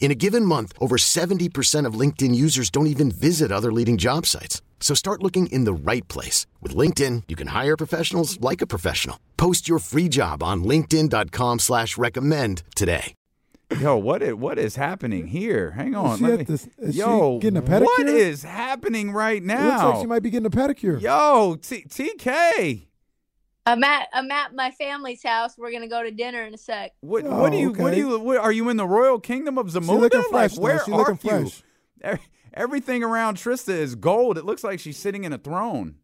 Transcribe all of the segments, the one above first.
In a given month, over 70% of LinkedIn users don't even visit other leading job sites. So start looking in the right place. With LinkedIn, you can hire professionals like a professional. Post your free job on linkedin.com slash recommend today. Yo, what is, what is happening here? Hang on. she let at me- this- is she Yo, getting a pedicure? What is happening right It looks now? like she might be getting a pedicure. Yo, T- TK. I'm at I'm at my family's house. We're gonna go to dinner in a sec. What, Oh, what do you what okay. do you what, are you in the royal kingdom of Zamunda? looking like fresh, though. where She are looking you? fresh. Everything around Trysta is gold. It looks like she's sitting in a throne.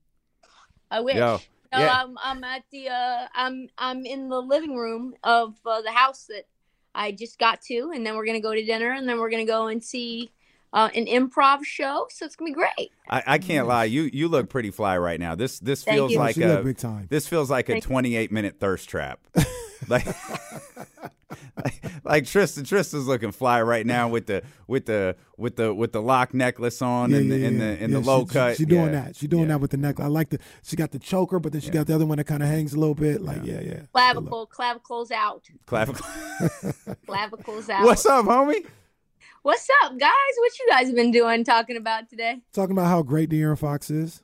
I wish. Yo, no, yeah. I'm I'm at the uh I'm I'm in the living room of uh, the house that I just got to, and then we're gonna go to dinner, and then we're gonna go and see uh, an improv show. So it's gonna be great. I, I can't lie. You you look pretty fly right now. This this Thank feels you. Like she a look big time. this feels like a 28 minute thirst trap. like, like like Trysta Trysta's looking fly right now with the with the with the with the lock necklace on Yeah, and yeah, the and yeah. the and Yeah, the low she, cut. She, she doing Yeah. that. She doing Yeah. that with the necklace. I like the. She got the choker, but then she got the other one that kind of hangs a little bit. Like yeah, yeah. Clavicle, clavicles out, Clavicle. clavicles out. What's up, homie? What's up, guys? What you guys been doing? Talking about today? Talking about how great De'Aaron Fox is.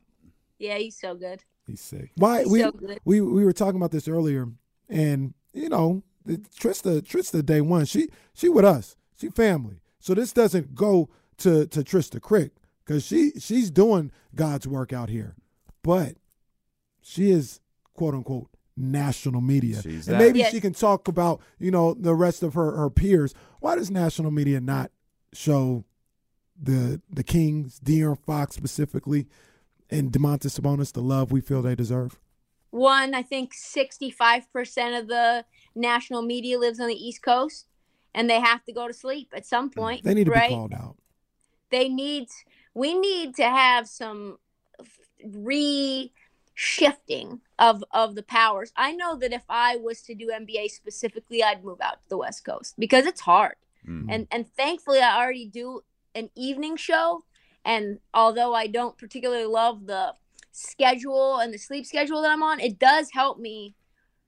Yeah, he's so good. He's sick. Why He's we so good. we we were talking about this earlier, and you know, Trysta Trysta day one. She she with us. She family. So this doesn't go to to Trysta Krick because she she's doing God's work out here, but she is quote unquote national media, She's and maybe Yes. she can talk about you know the rest of her her peers. Why does national media not show the the Kings, De'Aaron Fox specifically, and Domantas Sabonis the love we feel they deserve? One, I think 65% of the national media lives on the East Coast, and they have to go to sleep at some point. They need to right? be called out. They need, we need to have some re shifting of of the powers. I know that if I was to do NBA specifically, I'd move out to the West Coast because it's hard. Mm. And and thankfully I already do an evening show and although I don't particularly love the schedule and the sleep schedule that I'm on, it does help me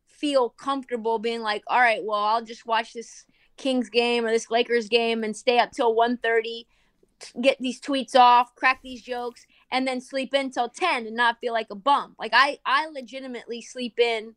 feel comfortable being like, all right, well, I'll just watch this Kings game or this Lakers game and stay up till 1:30, get these tweets off, crack these jokes, and then sleep in till 10 and not feel like a bum. Like I I legitimately sleep in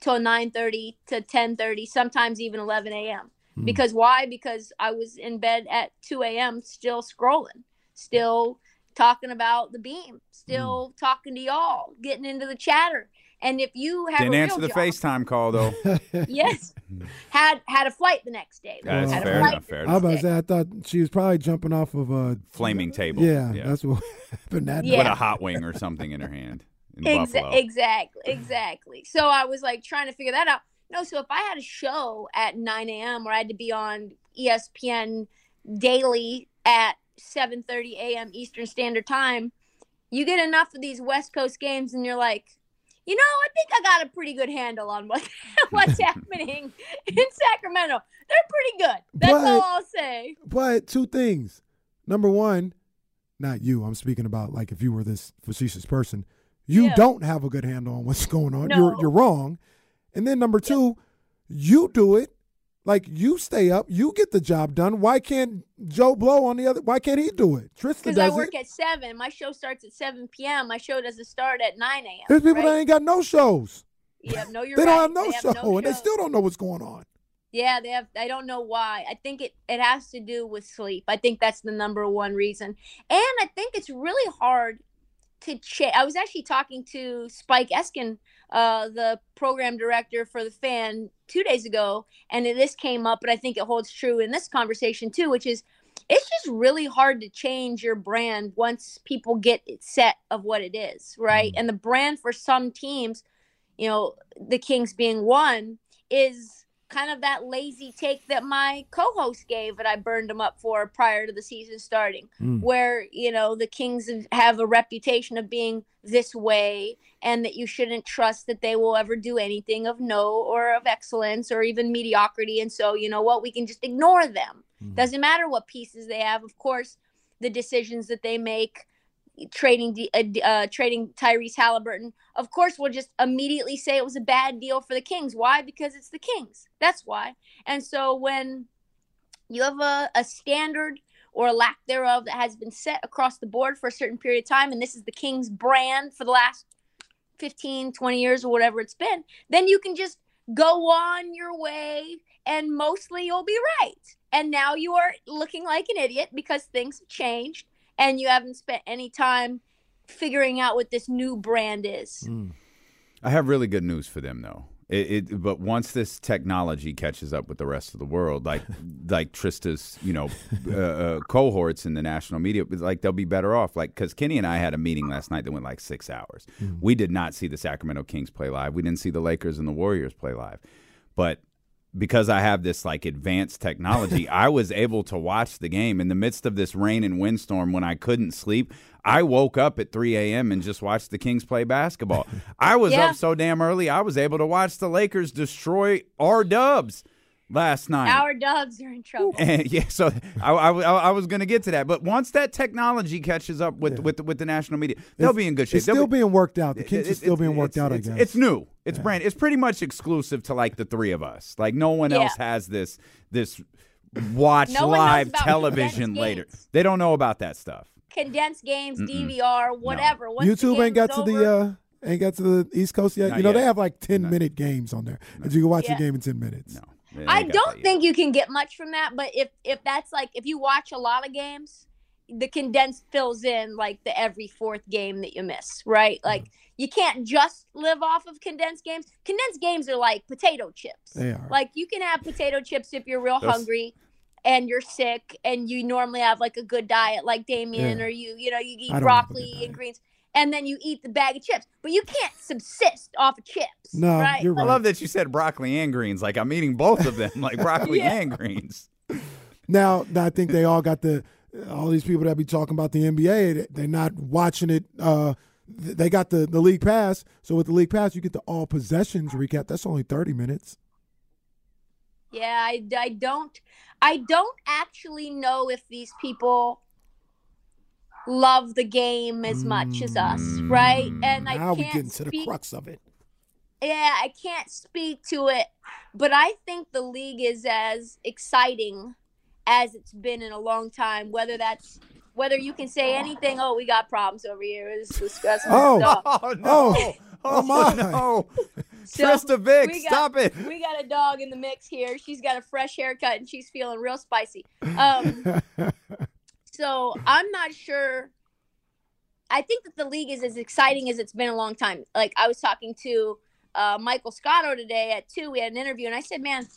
till 9:30 to 10:30, sometimes even 11 a.m. Hmm. Because why? Because I was in bed at 2 a.m. still scrolling, still talking about the beam, still hmm. talking to y'all, getting into the chatter. And if you have Didn't a answer the job- FaceTime call though. yes, hmm. had had a flight the next day. That's had a fair enough, the fair next I was about to day. I thought she was probably jumping off of a Flaming table. yeah, Yeah. That's what happened that Yeah. With a hot wing or something in her hand. In Exa- exactly, exactly. So I was like trying to figure that out. No, so if I had a show at 9 a.m. where I had to be on ESPN daily at 7:30 a.m. Eastern Standard Time, you get enough of these West Coast games, and you're like, you know, I think I got a pretty good handle on what what's happening in Sacramento. They're pretty good. That's But- all I'll say. But two things. Number one, not you. I'm speaking about like if you were this facetious person, you Yeah. don't have a good handle on what's going on. No. You're you're wrong. And then number two, you do it. Like you stay up, you get the job done. Why can't Joe Blow on the other? Why can't he do it? Tristan Because I work it. at seven. My show starts at seven p.m. My show doesn't start at nine a.m. There's people right? that ain't got no shows. Yeah, no, you're they right. don't have no They show, no and they still don't know what's going on. Yeah, they have. I don't know why. I think it it has to do with sleep. I think that's the number one reason, and I think it's really hard to change. I was actually talking to Spike Eskin, uh, the program director for the fan, two days ago, and this came up, but I think it holds true in this conversation too, which is it's just really hard to change your brand once people get it set of what it is, right? Mm. And the brand for some teams, you know, the Kings being one, is kind of that lazy take that my co-host gave that I burned him up for prior to the season starting, Mm. where you know the Kings have a reputation of being this way, and that you shouldn't trust that they will ever do anything of no or of excellence or even mediocrity. And so, you know what, we can just ignore them. Mm. Doesn't matter what pieces they have. Of course, the decisions that they make, trading uh, uh, trading Tyrese Halliburton, of course, we'll just immediately say it was a bad deal for the Kings. Why? Because it's the Kings. That's why. And so when you have a, a standard or a lack thereof that has been set across the board for a certain period of time, and this is the Kings brand for the last 15, 20 years or whatever it's been, then you can just go on your way and mostly you'll be right. And now you are looking like an idiot because things have changed and you haven't spent any time figuring out what this new brand is. Mm. I have really good news for them, though. It, it, but once this technology catches up with the rest of the world, like like Trysta's, you know, uh, uh, cohorts in the national media, like they'll be better off. Like because Kenny and I had a meeting last night that went like six hours. We did not see the Sacramento Kings play live. We didn't see the Lakers and the Warriors play live, but because I have this like advanced technology, I was able to watch the game in the midst of this rain and windstorm when I couldn't sleep. I woke up at 3 a.m. and just watched the Kings play basketball. I was Yeah. up so damn early, I was able to watch the Lakers destroy our dubs last night. Our Dubs are in trouble. And yeah, so I, I, I was going to get to that, but once that technology catches up with with, with the national media, they'll It's- be in good shape. It's They'll still be- being worked out. The Kings it- are still being worked out. I guess it's new. It's brand. It's pretty much exclusive to like the three of us. Like no one Yeah. else has this this watch No live television later. games. They don't know about that stuff. Condensed games, DVR, whatever. Once the YouTube ain't got is to over- the uh, ain't got to the East Coast yet. Not you know they have like ten minute games on there that you can watch Yeah. the game in ten minutes. No, I don't that yet. think you can get much from that, but if if that's like if you watch a lot of games, the condensed fills in like the every fourth game that you miss, right? Like mm-hmm. you can't just live off of condensed games. Condensed games are like potato chips. They are. Like you can have potato chips if you're real Those- hungry and you're sick and you normally have like a good diet like Damien Yeah. or you you know you eat don't have a good broccoli and greens and then you eat the bag of chips. But you can't subsist off of chips. No, right? you're I love that you said broccoli and greens. Like I'm eating both of them, like broccoli Yeah. and greens. Now, now I think they all got the all these people that be talking about the NBA. they- They're not watching it. Uh, they got the the league pass. So with the league pass, you get the all possessions recap. That's only thirty minutes. Yeah, I, I don't I don't actually know if these people love the game as much as us, right? And I now we can't getting to the crux of it. Yeah, I can't speak to it, but I think the league is as exciting as it's been in a long time. Whether that's whether you can say anything, oh, we got problems over here. It's disgusting Oh. stuff. Oh no! Oh, Oh, my. no! So, Trysta Krick, got- stop it! We got a dog in the mix here. She's got a fresh haircut and she's feeling real spicy. Um, so I'm not sure. I think that the league is as exciting as it's been in a long time. Like I was talking to uh, Michael Scotto today at two. We had an interview, and I said, "Man,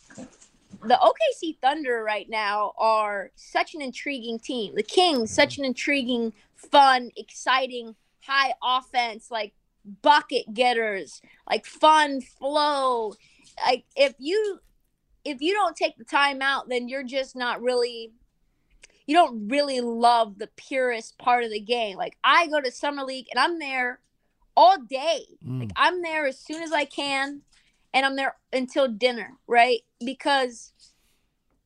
the OKC Thunder right now are such an intriguing team. The Kings, such an intriguing, fun, exciting, high offense, like bucket getters, like fun flow. Like if you if you don't take the time out, then you're just not really you don't really love the purest part of the game. Like I go to summer league and I'm there all day. Mm. Like I'm there as soon as I can and I'm there until dinner, right? Because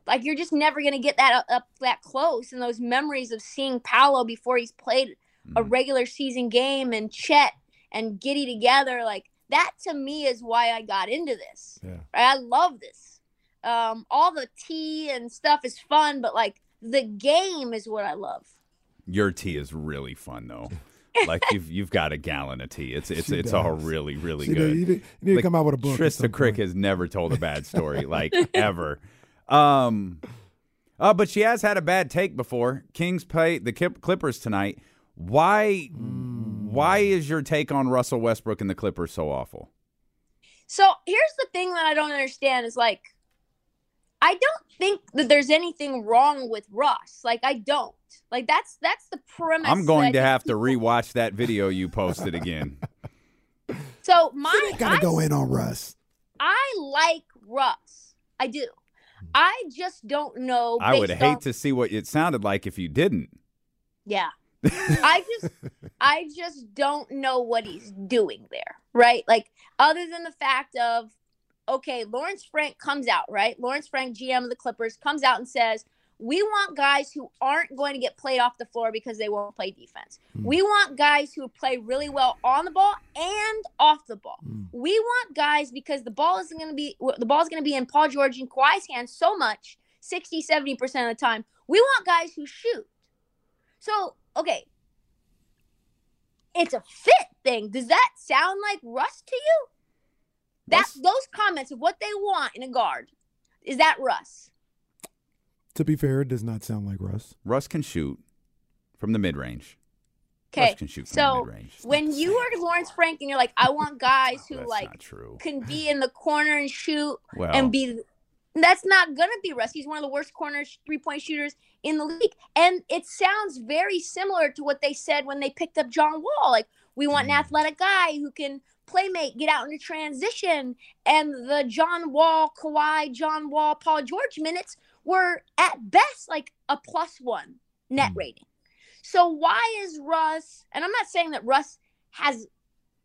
like you're just never gonna get that up, up that close and those memories of seeing Paolo before he's played a Mhm. regular season game and Chet and Giddey together, like that to me is why I got into this. Yeah. I love this. Um, all the tea and stuff is fun, but like the game is what I love. Your tea is really fun though. like you've you've got a gallon of tea. It's it's She it's all really really See, good. You need, you need to come out with a book. at Trysta Krick has never told a bad story like ever. Um, uh, but she has had a bad take before. Kings play the Kip- Clippers tonight. Why? why is your take on Russell Westbrook and the Clippers so awful? So here's the thing that I don't understand is like, I don't think that there's anything wrong with Russ. Like I don't. Like that's that's the premise. I'm going to have think to rewatch that video you posted again. So my Gotta I go in on Russ. I like Russ. I do. I just don't know. I would hate on- to see what it sounded like if you didn't. Yeah. I just I just don't know what he's doing there, right? Like other than the fact of okay, Lawrence Frank comes out, right? Lawrence Frank, GM of the Clippers, comes out and says, "We want guys who aren't going to get played off the floor because they won't play defense. Hmm. We want guys who play really well on the ball and off the ball. Hmm. We want guys because the ball isn't going to be the ball's going to be in Paul George and Kawhi's hands so much, 60, 70% of the time. We want guys who shoot. So, okay. It's a fit thing. Does that sound like Russ to you? That Russ- those comments of what they want in a guard. Is that Russ? To be fair, it does not sound like Russ. Russ can shoot from the mid range. Russ Okay. can shoot from So the mid range. when you are Lawrence Frank and you're like, I want guys who That's like true. can be in the corner and shoot Well, and be that's not gonna be Russ. He's one of the worst corner three point shooters in the league. And it sounds very similar to what they said when they picked up John Wall. Like, we want an Mm. athletic guy who can playmate, get out into transition. And the John Wall, Kawhi, John Wall, Paul George minutes were at best like a plus one net Mm. rating. So why is Russ and I'm not saying that Russ has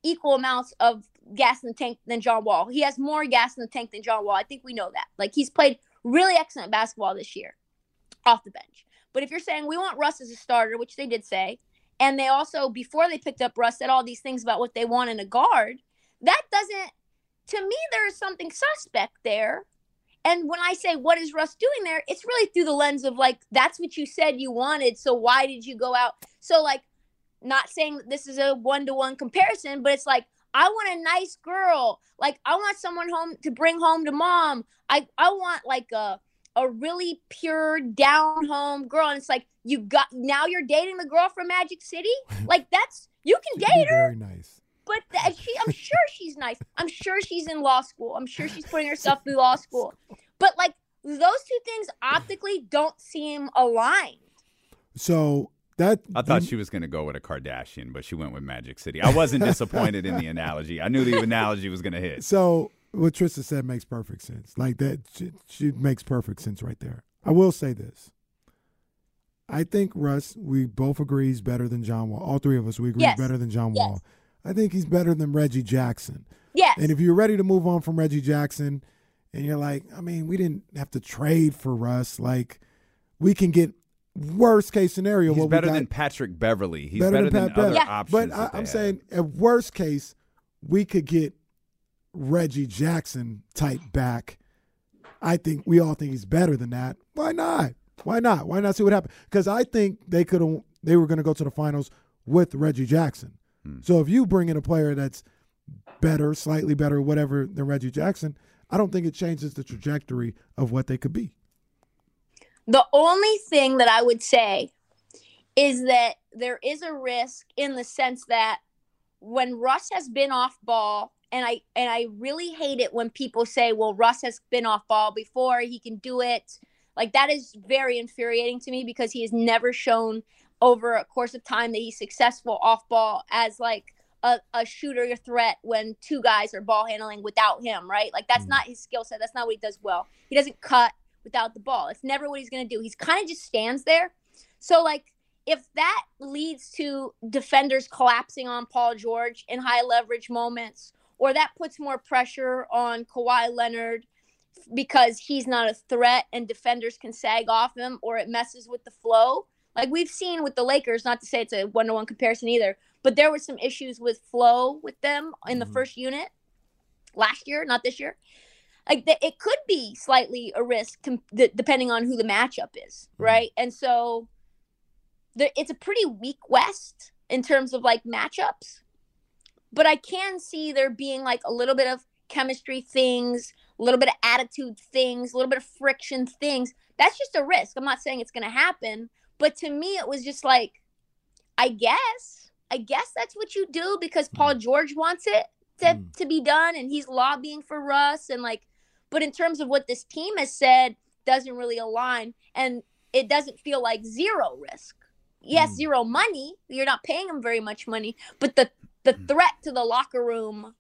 equal amounts of gas in the tank than John Wall. He has more gas in the tank than John Wall. I think we know that. Like he's played really excellent basketball this year off the bench. But if you're saying we want Russ as a starter, which they did say, and they also before they picked up Russ said all these things about what they want in a guard, that doesn't to me there is something suspect there. And when I say what is Russ doing there, it's really through the lens of like that's what you said you wanted, so why did you go out? So like not saying that this is a one to one comparison, but it's like I want a nice girl. Like I want someone home to bring home to mom. I I want like a a really pure down home girl. And it's like you got now you're dating the girl from Magic City. Like that's you can She could date her, Very nice. but th- she I'm sure she's nice. I'm sure she's in law school. I'm sure she's putting herself through law school. But like those two things optically don't seem aligned. So that I thought she was going to go with a Kardashian, but she went with Magic City. I wasn't disappointed in the analogy. I knew the analogy was going to hit. So what Trista said makes perfect sense. Like that, she, she makes perfect sense right there. I will say this. I think Russ, we both agree he's better than John Wall. All three of us, we agree Yes. better than John Yes. Wall. I think he's better than Reggie Jackson. Yes. And if you're ready to move on from Reggie Jackson, and you're like, I mean, we didn't have to trade for Russ. Like, we can get worst case scenario. He's better than Patrick Beverley. He's Better better, than than, Pat other Bev. Yeah. options. But I, I'm have. saying, at worst case, we could get Reggie Jackson type back. I think we all think he's better than that. Why not? Why not? Why not see what happens? Because I think they could have. They were going to go to the finals with Reggie Jackson. Hmm. So if you bring in a player that's better, slightly better, whatever than Reggie Jackson, I don't think it changes the trajectory of what they could be. The only thing that I would say is that there is a risk in the sense that when Russ has been off ball, and I and I really hate it when people say, "Well, Russ has been off ball before; he can do it." Like that is very infuriating to me because he has never shown over a course of time that he's successful off ball as like a, a shooter a threat when two guys are ball handling without him, right? Like that's hmm. not his skill set. That's not what he does well. He doesn't cut without the ball. It's never what he's going to do. He's kind of just stands there. So like if that leads to defenders collapsing on Paul George in high leverage moments or that puts more pressure on Kawhi Leonard because he's not a threat and defenders can sag off him or it messes with the flow. Like we've seen with the Lakers, not to say it's a one to one comparison either, but there were some issues with flow with them in the Mhm. first unit last year, not this year. Like the, it could be slightly a risk com- d- depending on who the matchup is, Mhm. right? And so the, it's a pretty weak West in terms of like matchups, but I can see there being like a little bit of chemistry things, a little bit of attitude things, a little bit of friction things. That's just a risk. I'm not saying it's going to happen, but to me, it was just like, I guess. I guess that's what you do because Paul George wants it to, Mm. to be done and he's lobbying for Russ and like but in terms of what this team has said doesn't really align and it doesn't feel like zero risk. Yes, Mm. zero money. You're not paying him very much money, but the the threat to the locker room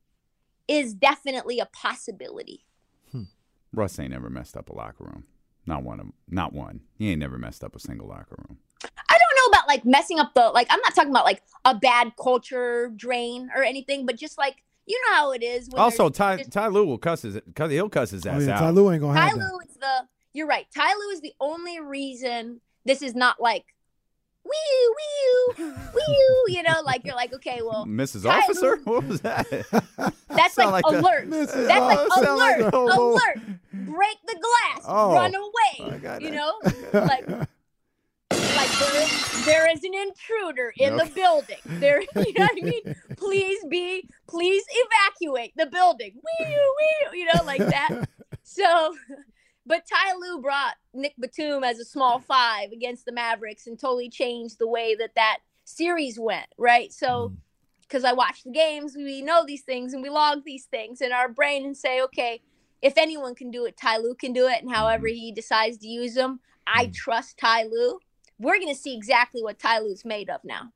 is definitely a possibility. Hmm. Russ ain't never messed up a locker room. Not one. of- Not one. He ain't never messed up a single locker room. I don't know about like messing up the like I'm not talking about like a bad culture drain or anything, but just like you know how it is. When Also, there's Ty just- Ty Lue will cuss his. Cause he'll cuss his Oh ass yeah, out. Ty Lue ain't gonna Ty have that. Lue is the you're right. Ty Lue is the only reason this is not like wee wee wee you know, like you're like, okay, well Mrs. Ty Officer, what was that? that's like, like alert. That's like Oh, like alert, a alert. Break the glass, Oh, run away. You know? Like like there is, there is an intruder in the building. There, you know what I mean? Please be, please evacuate the building. Wee wee, you know, like that. So, but Ty Lue brought Nick Batum as a small five against the Mavericks and totally changed the way that that series went, right? So, mm. because I watch the games, we know these things and we log these things in our brain and say, okay, if anyone can do it, Ty Lue can do it. And however mm-hmm. he decides to use them, I mm. trust Ty Lue. We're going to see exactly what Ty Lue's made of now.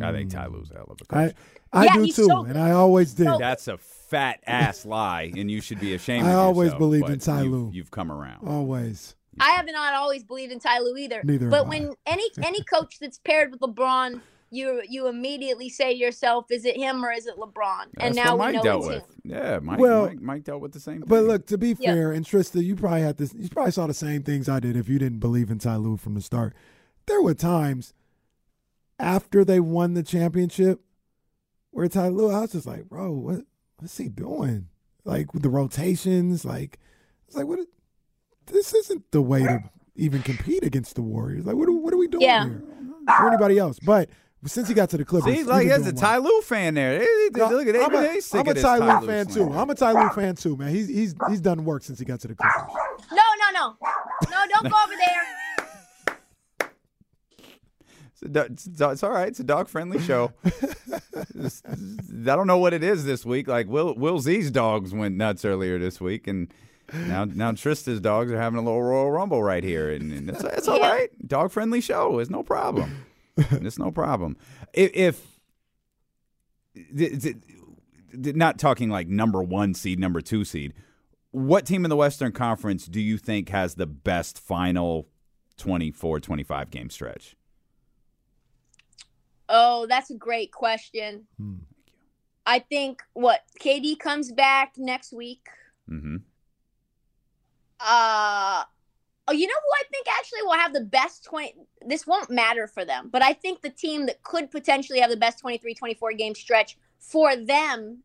I think mm. Ty Lue's a hell of a coach. I Yeah, do too, so and I always did. So- That's a fat ass lie, and you should be ashamed. I of always yourself, believed but in Ty you've- Lue. You've come around. always. I have not always believed in Ty Lue either. Neither but have I. when any any coach that's paired with LeBron, you you immediately say to yourself, is it him or is it LeBron? and That's now what we know dealt it's with. him. Yeah, Mike, Well, Mike. Mike dealt with the same. But thing. look, to be Yeah. fair, and Trysta, you probably had this. You probably saw the same things I did if you didn't believe in Ty Lue from the start. There were times after they won the championship where Ty Lue, I was just like, bro, what what's he doing? Like with the rotations, like it's like what? This isn't the way to even compete against the Warriors. Like what? Are, what are we doing Yeah. here? Or anybody else? But since he got to the Clippers, See, like been there's a doing Ty. Lue fan there. Hey, hey, No, look at I'm they a, sick I'm a this Ty Ty Lue fan slander. too. I'm a Ty Lue fan too, man. He's he's he's done work since he got to the Clippers. No, no, no. No, don't go over there. It's, it's, it's all right. It's a dog friendly show. I don't know what it is this week. Like Will Will Z's dogs went nuts earlier this week, and now now Trysta's dogs are having a little Royal Rumble right here, and, and it's, it's all Yeah. right. Dog friendly show. It's no problem. it's no problem. If, if not talking like number one seed, number two seed, what team in the Western Conference do you think has the best final 24, 25 game stretch? Oh, that's a great question. Hmm. I think what KD comes back next week. Mm-hmm. Uh oh, you know who I think actually will have the best 20 this won't matter for them, but I think the team that could potentially have the best 23 24 game stretch for them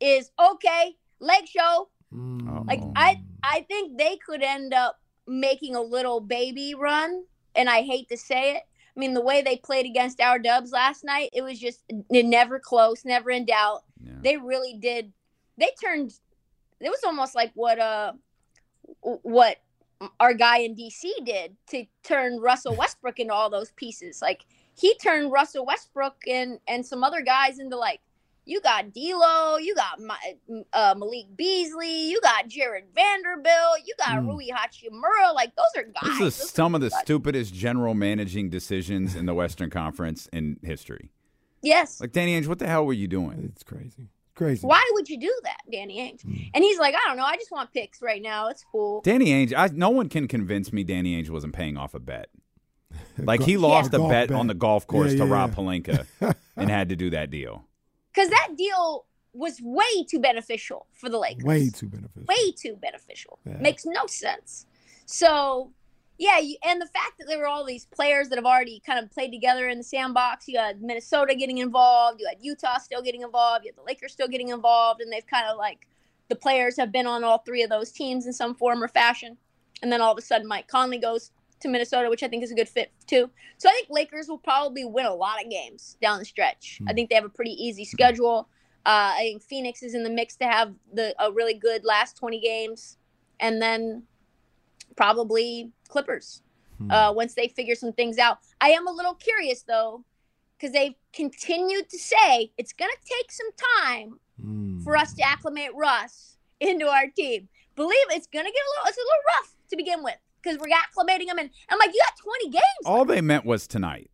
is okay, Lake Show. Like Oh. I I think they could end up making a little baby run and I hate to say it. I mean the way they played against our Dubs last night, it was just never close, never in doubt. Yeah. They really did. They turned it was almost like what uh what our guy in DC did to turn Russell Westbrook into all those pieces. Like he turned Russell Westbrook and and some other guys into like you got D'Lo, you got Ma- uh, Malik Beasley, you got Jarred Vanderbilt, you got Mm. Rui Hachimura. Like those are guys. This is Those some of the guys. stupidest general managing decisions in the Western Conference in history. Yes. Like Danny Ainge, what the hell were you doing? It's crazy. Crazy. Why would you do that, Danny Ainge? Mm. And he's like, I don't know. I just want picks right now. It's cool. Danny Ainge, I, no one can convince me Danny Ainge wasn't paying off a bet. Like he lost Yeah. a bet bet. on the golf course Yeah, to Rob yeah. Palenka and had to do that deal. Because that deal was way too beneficial for the Lakers. Way too beneficial. way too beneficial. Yeah. Makes no sense. So, yeah, you, and the fact that there were all these players that have already kind of played together in the sandbox. You had Minnesota getting involved. You had Utah still getting involved. You had the Lakers still getting involved, and they've kind of like the players have been on all three of those teams in some form or fashion. And then all of a sudden, Mike Conley goes to Minnesota, which I think is a good fit too. So I think Lakers will probably win a lot of games down the stretch. I think they have a pretty easy schedule. Uh, I think Phoenix is in the mix to have the a really good last 20 games, and then probably Clippers uh, once they figure some things out. I am a little curious though because they've continued to say it's going to take some time Mm. for us to acclimate Russ into our team. Believe it's going to get a little, it's a little rough to begin with because we're acclimating them. And I'm like, you got 20 games. All they meant was tonight.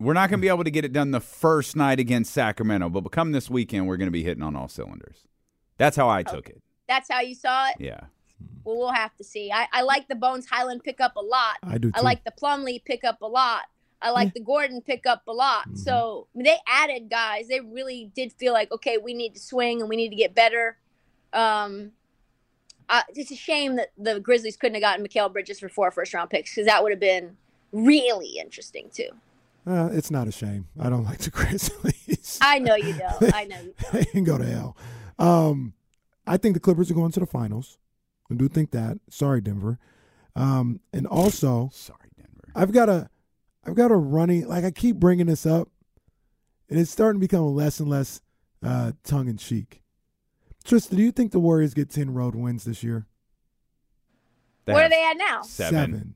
We're not going to be able to get it done the first night against Sacramento, but come this weekend, we're going to be hitting on all cylinders. That's how I took it. That's how you saw it. Yeah. Well, we'll have to see. I, I like the Bones Hyland pickup a lot. I do too. I like the Plumlee pickup a lot. I like the Gordon pickup a lot. Mhm. So they added guys. They really did feel like, okay, we need to swing and we need to get better. Um, uh, it's a shame that the Grizzlies couldn't have gotten Mikal Bridges for four first round picks because that would have been really interesting too. Uh, it's not a shame. I don't like the Grizzlies. I know you don't. I know you don't. they can go to hell. Um, I think the Clippers are going to the finals. I do think that. Sorry, Denver. Um, and also, Sorry, Denver. I've got a, I've got a running like I keep bringing this up, and it's starting to become less and less uh, tongue in cheek. Tristan, do you think the Warriors get ten road wins this year? They Where are they at now? Seven.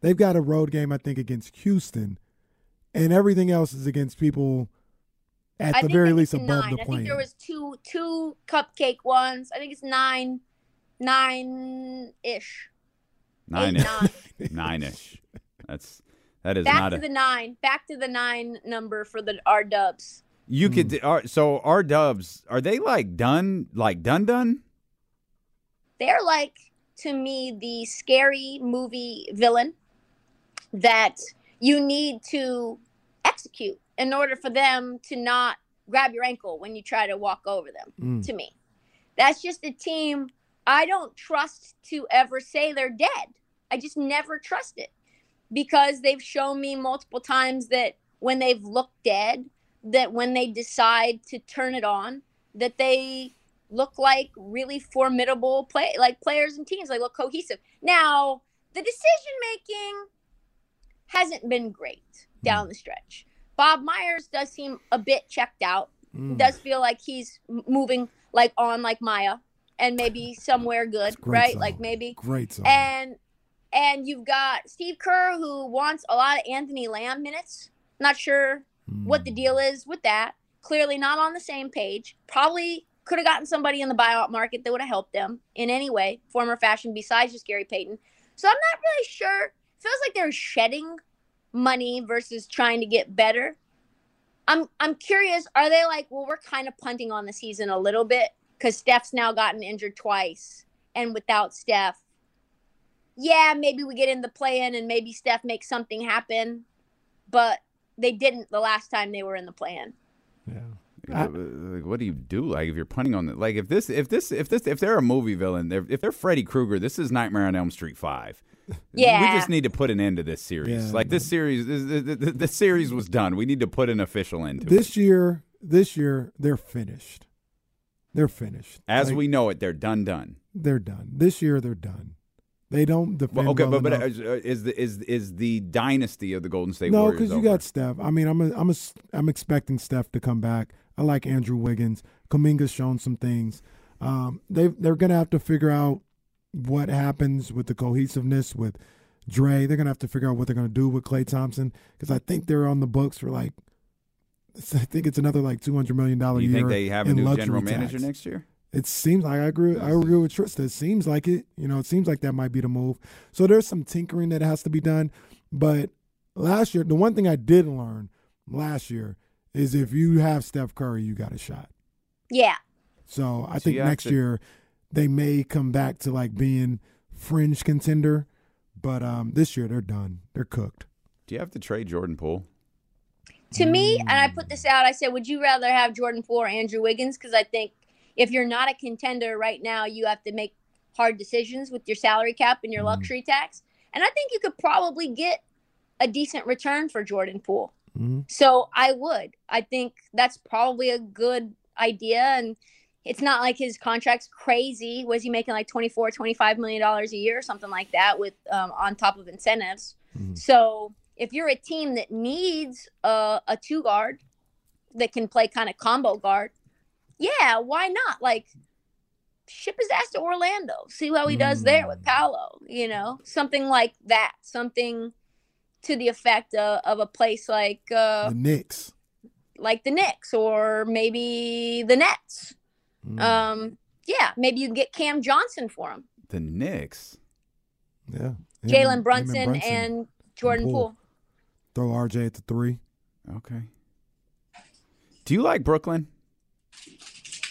They've got a road game, I think, against Houston, and everything else is against people at I the very least above nine. the I think there was two two cupcake ones. I think it's nine, nine ish. Nine ish. Nine ish. That's that is Back not to a. the nine. Back to the nine number for the R Dubs. You Hmm. could are, so our Dubs are they like done like done done? They're like to me the scary movie villain that you need to execute in order for them to not grab your ankle when you try to walk over them. Mm. To me, that's just a team I don't trust to ever say they're dead. I just never trust it because they've shown me multiple times that when they've looked dead, that when they decide to turn it on, that they look like really formidable play like players and teams, like look cohesive. Now, the decision making hasn't been great down the stretch. Bob Myers does seem a bit checked out. Mm. Does feel like he's moving like on like Maya and maybe somewhere good, right? song. Like maybe Great song. and and you've got Steve Kerr who wants a lot of Anthony Lamb minutes. Not sure what the Mm. deal is with that. Clearly not on the same page. Probably could have gotten somebody in the buyout market that would have helped them in any way, form or fashion, besides just Gary Payton. So I'm not really sure. Feels like they're shedding money versus trying to get better. I'm I'm curious. Are they like, well, we're kind of punting on the season a little bit because Steph's now gotten injured twice, and without Steph, yeah, maybe we get in the play in and maybe Steph makes something happen, but they didn't the last time they were in the plan. Yeah. Like, what do you do? Like if you're punting on the like if this if this if this if they're a movie villain, they're, if they're Freddy Krueger, this is Nightmare on Elm Street five. Yeah. we just need to put an end to this series. Yeah, like this series, this, this, this series was done. We need to put an official end to it. This year, this year they're finished. They're finished. As Like, we know it, they're done. Done. they're done. This year they're done. They don't defend. Well, okay, well but but uh, is the is is the dynasty of the Golden State no, Warriors? because you got Steph. I mean, I'm a, I'm a, I'm expecting Steph to come back. I like Andrew Wiggins. Kuminga's shown some things. Um, they they're gonna have to figure out what happens with the cohesiveness with Dre. They're gonna have to figure out what they're gonna do with Klay Thompson because I think they're on the books for like. I think it's another like two hundred million dollar You year. think they have a new general tax. manager next year? It seems like I agree. I agree with Trysta. It seems like it. You know, it seems like that might be the move. So there's some tinkering that has to be done. But last year, the one thing I did learn last year is if you have Steph Curry, you got a shot. Yeah. So I So think next to- year they may come back to like being fringe contender. But um, this year they're done. They're cooked. Do you have to trade Jordan Poole? To me, and I put this out, I said, would you rather have Jordan Poole or Andrew Wiggins? Because I think if you're not a contender right now, you have to make hard decisions with your salary cap and your Mhm. luxury tax. And I think you could probably get a decent return for Jordan Poole. Mhm. So I would. I think that's probably a good idea. And it's not like his contract's crazy. Was he making like 24, 25 million dollars a year or something like that with um, on top of incentives? Mhm. So if you're a team that needs a, a two guard that can play kind of combo guard, yeah, why not? Like ship his ass to Orlando, see how he does there with Mm. Paolo, you know, something like that, something to the effect of, of a place like uh, the Knicks. like the Knicks or maybe the Nets. Mm. Um, yeah, maybe you can get Cam Johnson for him, The Knicks. yeah. Him and- Jalen him Brunson, and Jordan Poole. Poole. throw RJ at the three. Okay. Do you like Brooklyn?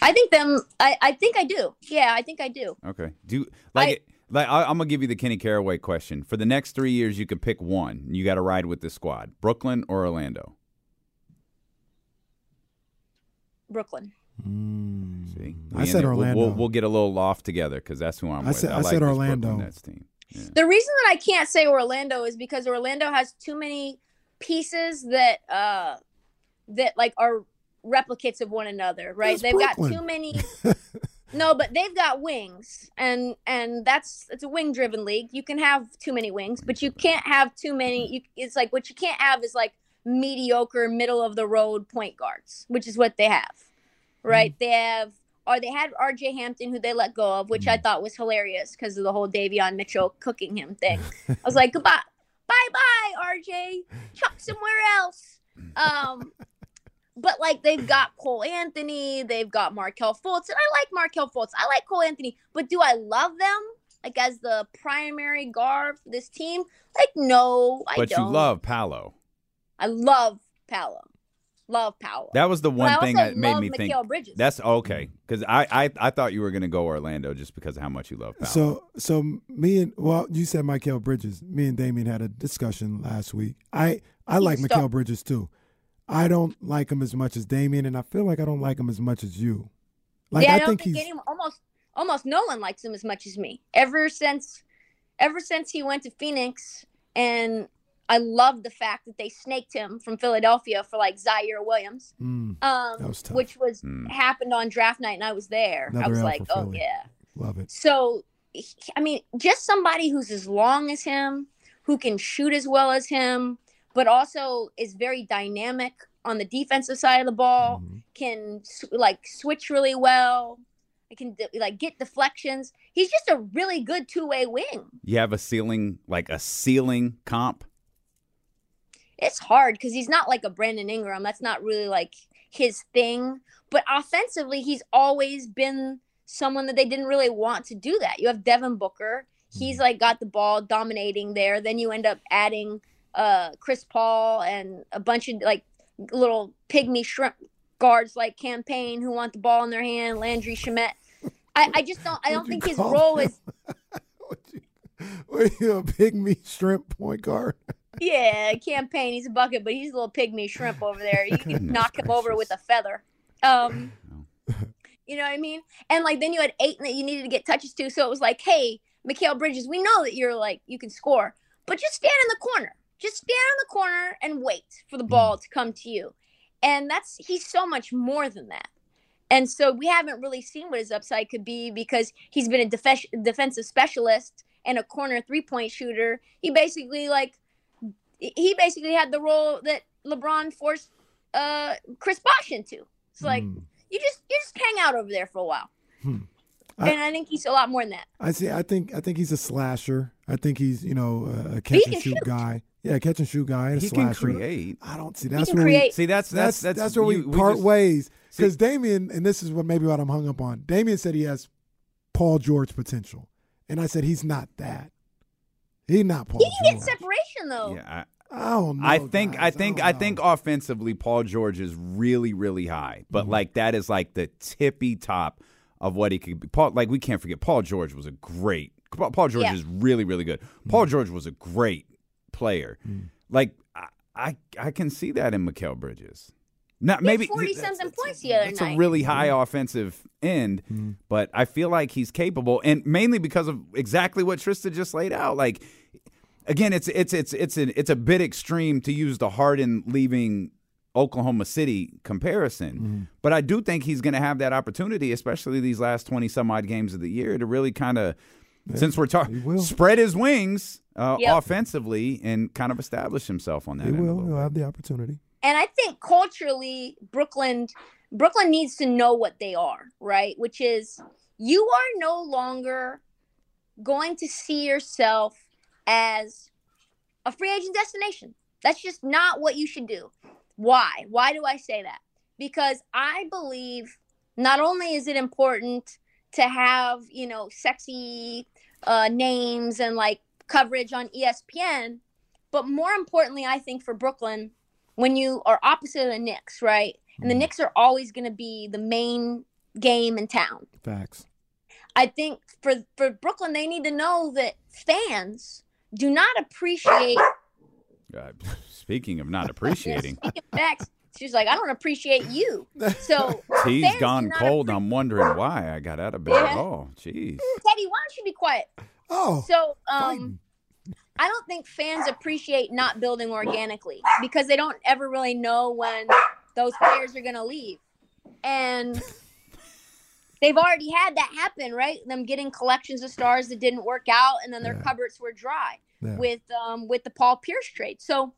I think them. I, I think I do. Yeah, I think I do. Okay. Do like I, like I, I'm gonna give you the Kenny Caraway question. For the next three years, you could pick one. You got to ride with this squad: Brooklyn or Orlando. Brooklyn. Mm. See, I said in. We'll- Orlando. We'll, we'll get a little loft together because that's who I'm I with. said- I like said this Orlando. Brooklyn Nets team. Yeah. The reason that I can't say Orlando is because Orlando has too many pieces that uh that like are replicates of one another, right? That's they've got too many No, but they've got wings and and that's it's a wing driven league. You can have too many wings, but you can't have too many you, it's like what you can't have is like mediocre middle of the road point guards, which is what they have. Right? They have or they had RJ Hampton who they let go of, which I thought was hilarious because of the whole Davion Mitchell cooking him thing. I was like, goodbye, bye bye, RJ, chuck somewhere else. Um, but like they've got Cole Anthony, they've got Markelle Fultz, and I like Markelle Fultz. I like Cole Anthony, but do I love them like as the primary guard for this team? Like, no, I But don't. you love Paolo. I love Paolo. Love Paolo. That was the one thing that made love me think. Bridges. That's okay because I, I I thought you were gonna go Orlando just because of how much you love Paolo. So, so me and well, you said Michael Bridges. Me and Damien had a discussion last week. I I like Stop. Michael Bridges too. I don't like him as much as Damien, and I feel like I don't like him as much as you. Like yeah, I, I, don't think, think, he's any, almost almost no one likes him as much as me. Ever since ever since he went to Phoenix and I love the fact that they snaked him from Philadelphia for like Zaire Williams. Mm, Um That was tough. which was Mm. happened on draft night and I was there. I was like, "Oh Philly. yeah." love it. So, I mean, just somebody who's as long as him, who can shoot as well as him, but also is very dynamic on the defensive side of the ball, Mhm. can like switch really well, I can like get deflections. He's just a really good two way wing. you have a ceiling like a ceiling comp. It's hard because he's not like a Brandon Ingram. That's not really like his thing. But offensively, he's always been someone that they didn't really want to do that. You have Devin Booker. He's like got the ball dominating there. Then you end up adding uh Chris Paul and a bunch of like little pygmy shrimp guards like Cam Payne who want the ball in their hand, Landry Shamet. I, I just don't I don't think his role him? is What you, what you a pygmy shrimp point guard? Yeah, Cam Payne. He's a bucket, but he's a little pygmy shrimp over there. You can Goodness knock him over with a feather. Um, you know what I mean? And like then you had eight that you needed to get touches to, so it was like, hey, Mikal Bridges, we know that you're like you can score, but just stand in the corner. Just stand in the corner and wait for the ball to come to you. And that's he's so much more than that. And so we haven't really seen what his upside could be because he's been a def- defensive specialist and a corner three point shooter. He basically like he basically had the role that LeBron forced uh Chris Bosh into. It's like Mm. you just you just hang out over there for a while. Hmm. I- and I think he's a lot more than that. I see. I think. I think he's a slasher. I think he's you know a- a catch and shoot shoot. guy. Yeah, catch and shoot guy. And a He can create. I don't see. That's can where create. See, that's we. That's that's that's, where we you- part just- ways. Because Damien, and this is what maybe what I'm hung up on. Damien said he has Paul George potential, and I said he's not that. He's not Paul. He can get separation though. Yeah, I don't know. I, I think I think don't I think offensively, Paul George is really really high, but Mm-hmm. like that is like the tippy top of what he could be. Paul, like we can't forget, Paul George was a great. Paul Paul George Yeah. is really really good. Paul George was a great player. Mm. Like I, I I can see that in Mikal Bridges. Not maybe 40 that's- something that's- points the other That's night. It's a really high offensive end, Mm. but I feel like he's capable, and mainly because of exactly what Trysta just laid out. Like again, it's it's it's it's a, it's a bit extreme to use the Harden leaving Oklahoma City comparison, Mm-hmm. but I do think he's going to have that opportunity, especially these last twenty some odd games of the year, to really kind of. Since we're talking, spread his wings uh, Yep. offensively and kind of establish himself on that. he end will. He'll have the opportunity. And I think culturally, Brooklyn Brooklyn needs to know what they are, right? Which is you are no longer going to see yourself as a free agent destination. That's just not what you should do. Why? Why do I say that? Because I believe not only is it important to have, you know, sexy uh, names and like coverage on ESPN, but more importantly, I think for Brooklyn, when you are opposite of the Knicks, right? And the Knicks are always going to be the main game in town. Facts. I think for for Brooklyn, they need to know that fans do not appreciate. Uh, speaking of not appreciating, Speaking of facts, she's like, I don't appreciate you. So he's gone cold. appre- I'm wondering why I got out of bed at all. Jeez. Teddy, why don't you be quiet? Oh, So um, fighting. I don't think fans appreciate not building organically because they don't ever really know when those players are going to leave. And they've already had that happen, right? Them getting collections of stars that didn't work out and then their Yeah. cupboards were dry Yeah. with um with the Paul Pierce trade. So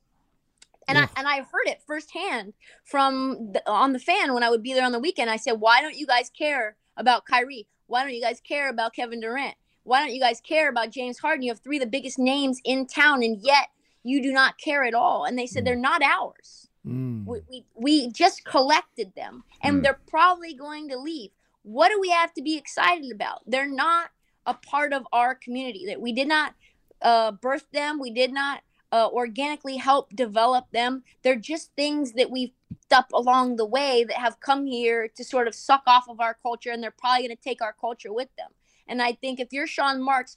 and Ugh. I and I heard it firsthand from the, on the fan when I would be there on the weekend. I said, "Why don't you guys care about Kyrie? Why don't you guys care about Kevin Durant? Why don't you guys care about James Harden? You have three of the biggest names in town, and yet you do not care at all." And they said, "They're not ours. Mm. We we, we just collected them, and Mm. they're probably going to leave. What do we have to be excited about? They're not a part of our community. That we did not uh, birth them. We did not uh, organically help develop them. They're just things that we've picked up along the way that have come here to sort of suck off of our culture, and they're probably going to take our culture with them. And I think if you're Sean Marks,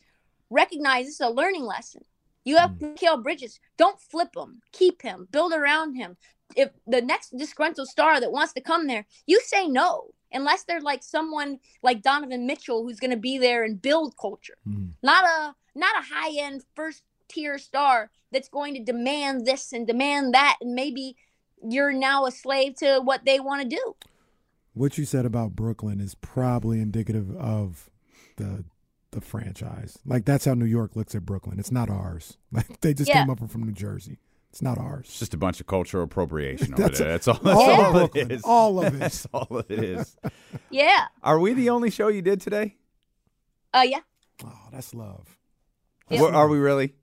recognize this is a learning lesson. You have Mikal Bridges. Don't flip him. Keep him. Build around him. If the next disgruntled star that wants to come there, you say no. Unless they're like someone like Donovan Mitchell who's going to be there and build culture. Mm. Not a not a high end first tier star that's going to demand this and demand that and maybe you're now a slave to what they want to do. What you said about Brooklyn is probably indicative of the the franchise. Like that's how New York looks at Brooklyn. It's not ours. Like they just Yeah. came up from New Jersey. It's not ours. It's ours. just a bunch of cultural appropriation over That's there. a- That's all. That's all all of it Brooklyn. is. All of it. That's all it is. Yeah. Are we the only show you did today? Uh yeah. Oh, that's love. Yeah. Wha- Are we really?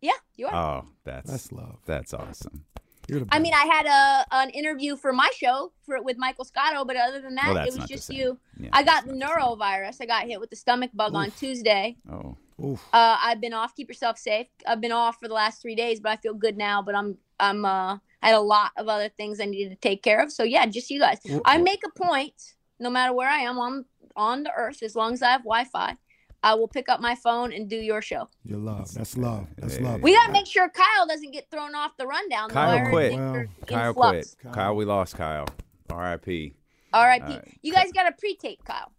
Yeah, you are. Oh, that's That's love. that's awesome. You're the I mean. I had a an interview for my show for with Michael Scotto, but other than that, Well, it was just you. Yeah, I got the not the norovirus. I got hit with the stomach bug on Tuesday. Oh, Oof. Uh, I've been off. Keep yourself safe. I've been off for the last three days, but I feel good now. But I'm I'm uh I had a lot of other things I needed to take care of. So yeah, just you guys. Wh- I make a point, no matter where I am on on the earth, as long as I have Wi-Fi, I will pick up my phone and do your show. Your love. That's love. That's love. We gotta make sure Kyle doesn't get thrown off the rundown. Kyle heard quit. Well, Kyle flux. quit. Kyle, we lost Kyle. R.I.P. R.I.P. Uh, you guys got a pre-tape, Kyle.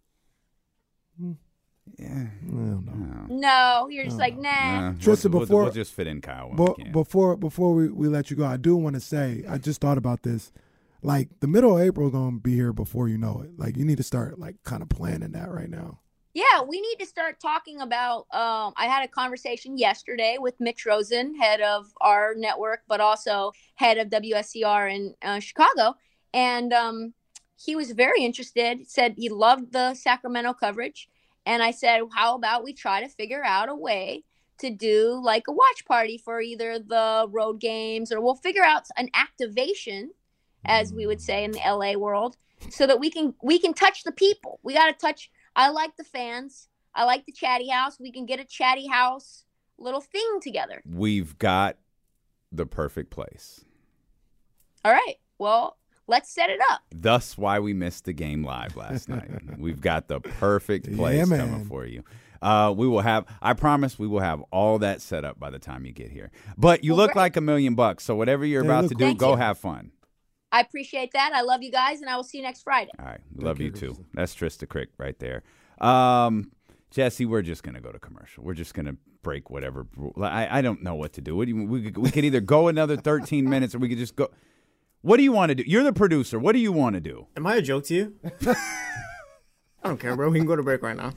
Yeah. I. No. No, you're just like, nah. Nah, Tristan, we'll, before- we'll just fit in Kyle when But we can. before before we, we let you go, I do want to say I just thought about this. Like the middle of April gonna be here before you know it. Like you need to start like kind of planning that right now. Yeah, we need to start talking about. Um, I had a conversation yesterday with Mitch Rosen, head of our network, but also head of WSCR in uh, Chicago, and um, he was very interested. Said he loved the Sacramento coverage, and I said, "How about we try to figure out a way to do like a watch party for either the road games, or we'll figure out an activation, as we would say in the LA world, so that we can we can touch the people. We got to touch." I like the fans. I like the chatty house. We can get a chatty house little thing together. We've got the perfect place. All right. Well, let's set it up. Thus, why we missed the game live last night. We've got the perfect Yeah, place man. coming for you. Uh, we will have. I promise we will have all that set up by the time you get here. But you Well, look great. like a million bucks. So whatever you're They about to do, Thank go you. have fun. I appreciate that. I love you guys, and I will see you next Friday. All right, love care, you too. Krista. That's Trysta Krick right there. Um, Jesse, we're just gonna go to commercial. We're just gonna break whatever. I I don't know what to do. What do you, we could, we could either go another 13 minutes, or we could just go. What do you want to do? You're the producer. What do you want to do? Am I a joke to you? I don't care, bro. We can go to break right now.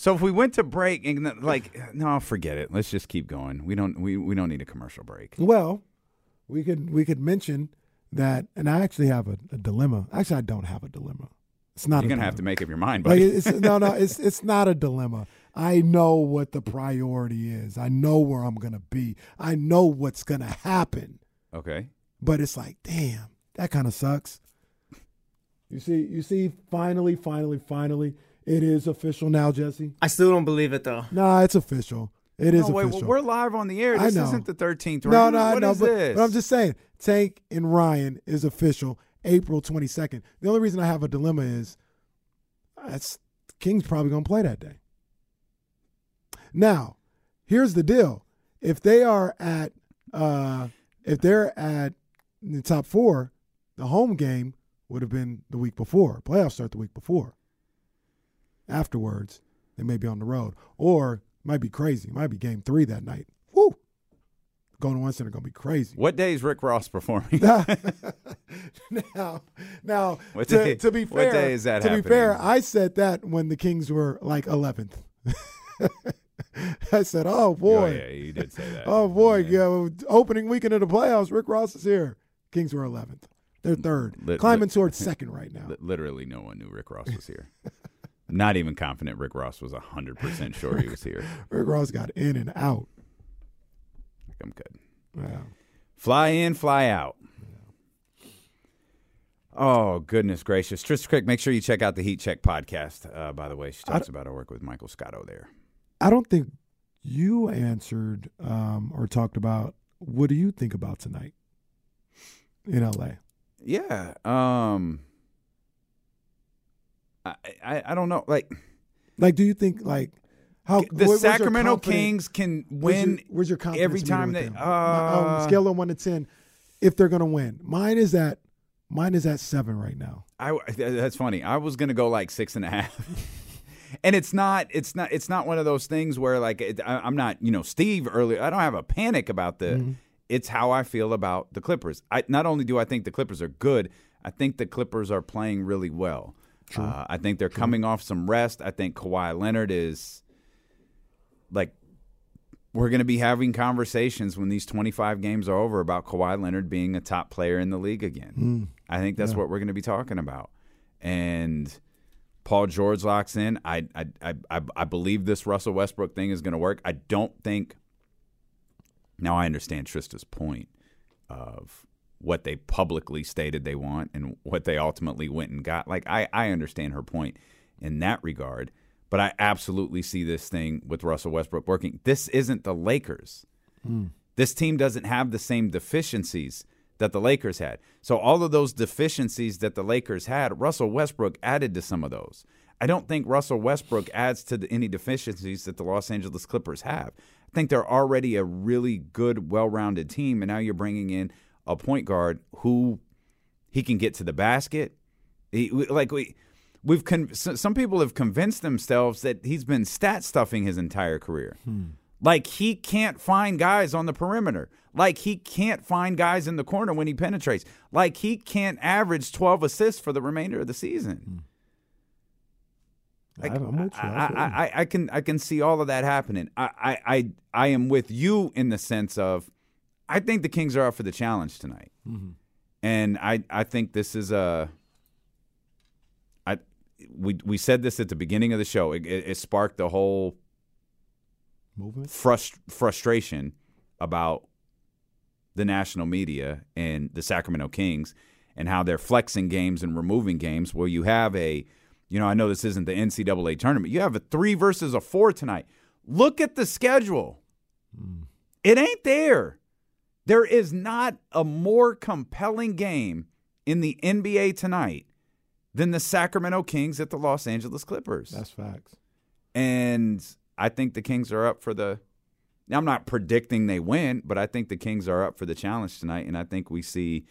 So if we went to break and like, no, forget it. Let's just keep going. We don't we, we don't need a commercial break. Well, we could we could mention that, and I actually have a, a dilemma. Actually, I don't have a dilemma. It's not. You're a gonna have to make up your mind, Like it's no, no. It's it's not a dilemma. I know what the priority is. I know where I'm gonna be. I know what's gonna happen. Okay. But it's like, damn, that kind of sucks. You see, you see, finally, finally, finally, it is official now, Jesse. I still don't believe it though. Nah, it's official. It is no, wait, official. well, we're live on the air. This isn't the 13th round. no, no, I What know, is but, this? but I'm just saying, Tank and Ryan is official April 22nd. The only reason I have a dilemma is that's King's probably gonna play that day. Now, here's the deal: if they are at, uh, if they're at the top four, the home game would have been the week before. Playoffs start the week before. Afterwards, they may be on the road, or might be crazy. Might be game three that night. Woo! Golden One Center gonna be crazy. What day is Rick Ross performing? now, now What to, day- to be what fair, day is that to be fair, I said that when the Kings were like 11th. I said, "Oh, oh boy, Oh, yeah, you did say that. oh boy, Yeah. opening weekend of the playoffs, Rick Ross is here. Kings were 11th. They're third, Lit- climbing lit- towards second right now. Li- Literally, no one knew Rick Ross was here. Not even confident Rick Ross was 100% sure he was here. Rick Ross got in and out. I'm good. Wow. Fly in, fly out. Oh, goodness gracious. Trysta Krick, make sure you check out the Heat Check podcast. Uh, by the way, she talks about her work with Michael Scotto there. I don't think you answered um, or talked about what do you think about tonight in LA? Yeah. Um, I, I, I don't know. Like, Like, do you think like how the your Sacramento Kings can where's your- win Where's your confidence every time they. Uh, on a scale of one to ten, if they're gonna win, mine is at mine is at seven right now. I that's funny. I was gonna go like six and a half, and it's not. It's not. It's not one of those things where like it, I, I'm not. You know, Steve earlier. I don't have a panic about the. Mm-hmm. It's how I feel about the Clippers. I not only do I think the Clippers are good. I think the Clippers are playing really well. Uh, I think they're coming off some rest. I think Kawhi Leonard is like we're going to be having conversations when these 25 games are over about Kawhi Leonard being a top player in the league again. I think that's what we're going to be talking about. And Paul George locks in. I I I I, I believe this Russell Westbrook thing is going to work. I don't think. Now I understand Trysta's point of what they publicly stated they want and what they ultimately went and got. Like I I understand her point in that regard. But I absolutely see this thing with Russell Westbrook working. This isn't the Lakers. Hmm. This team doesn't have the same deficiencies that the Lakers had. So all of those deficiencies that the Lakers had, Russell Westbrook added to some of those. I don't think Russell Westbrook adds to the, any deficiencies that the Los Angeles Clippers have. I think they're already a really good, well-rounded team, and now you're bringing in a point guard who he can get to the basket. He, like we, we've con- some people have convinced themselves that he's been stat stuffing his entire career. Hmm. Like he can't find guys on the perimeter. Like he can't find guys in the corner when he penetrates. Like he can't average 12 assists for the remainder of the season. Hmm. Like, I- I'm with you. I I, I, you. I, I can I can see all of that happening. I, I, I, I am with you in the sense of I think the Kings are up for the challenge tonight. Mm-hmm. And I, I think this is a I we we said this at the beginning of the show. It, it, it sparked the whole Movement. frust- frustration about the national media and the Sacramento Kings and how they're flexing games and removing games where you have a, you know, I know this isn't the NCAA tournament. You have a three versus a four tonight. Look at the schedule. It ain't there. There is not a more compelling game in the NBA tonight than the Sacramento Kings at the Los Angeles Clippers That's facts. and I think the Kings are up for the. Now, I'm not predicting they win, but I think the Kings are up for the challenge tonight, and I think we see,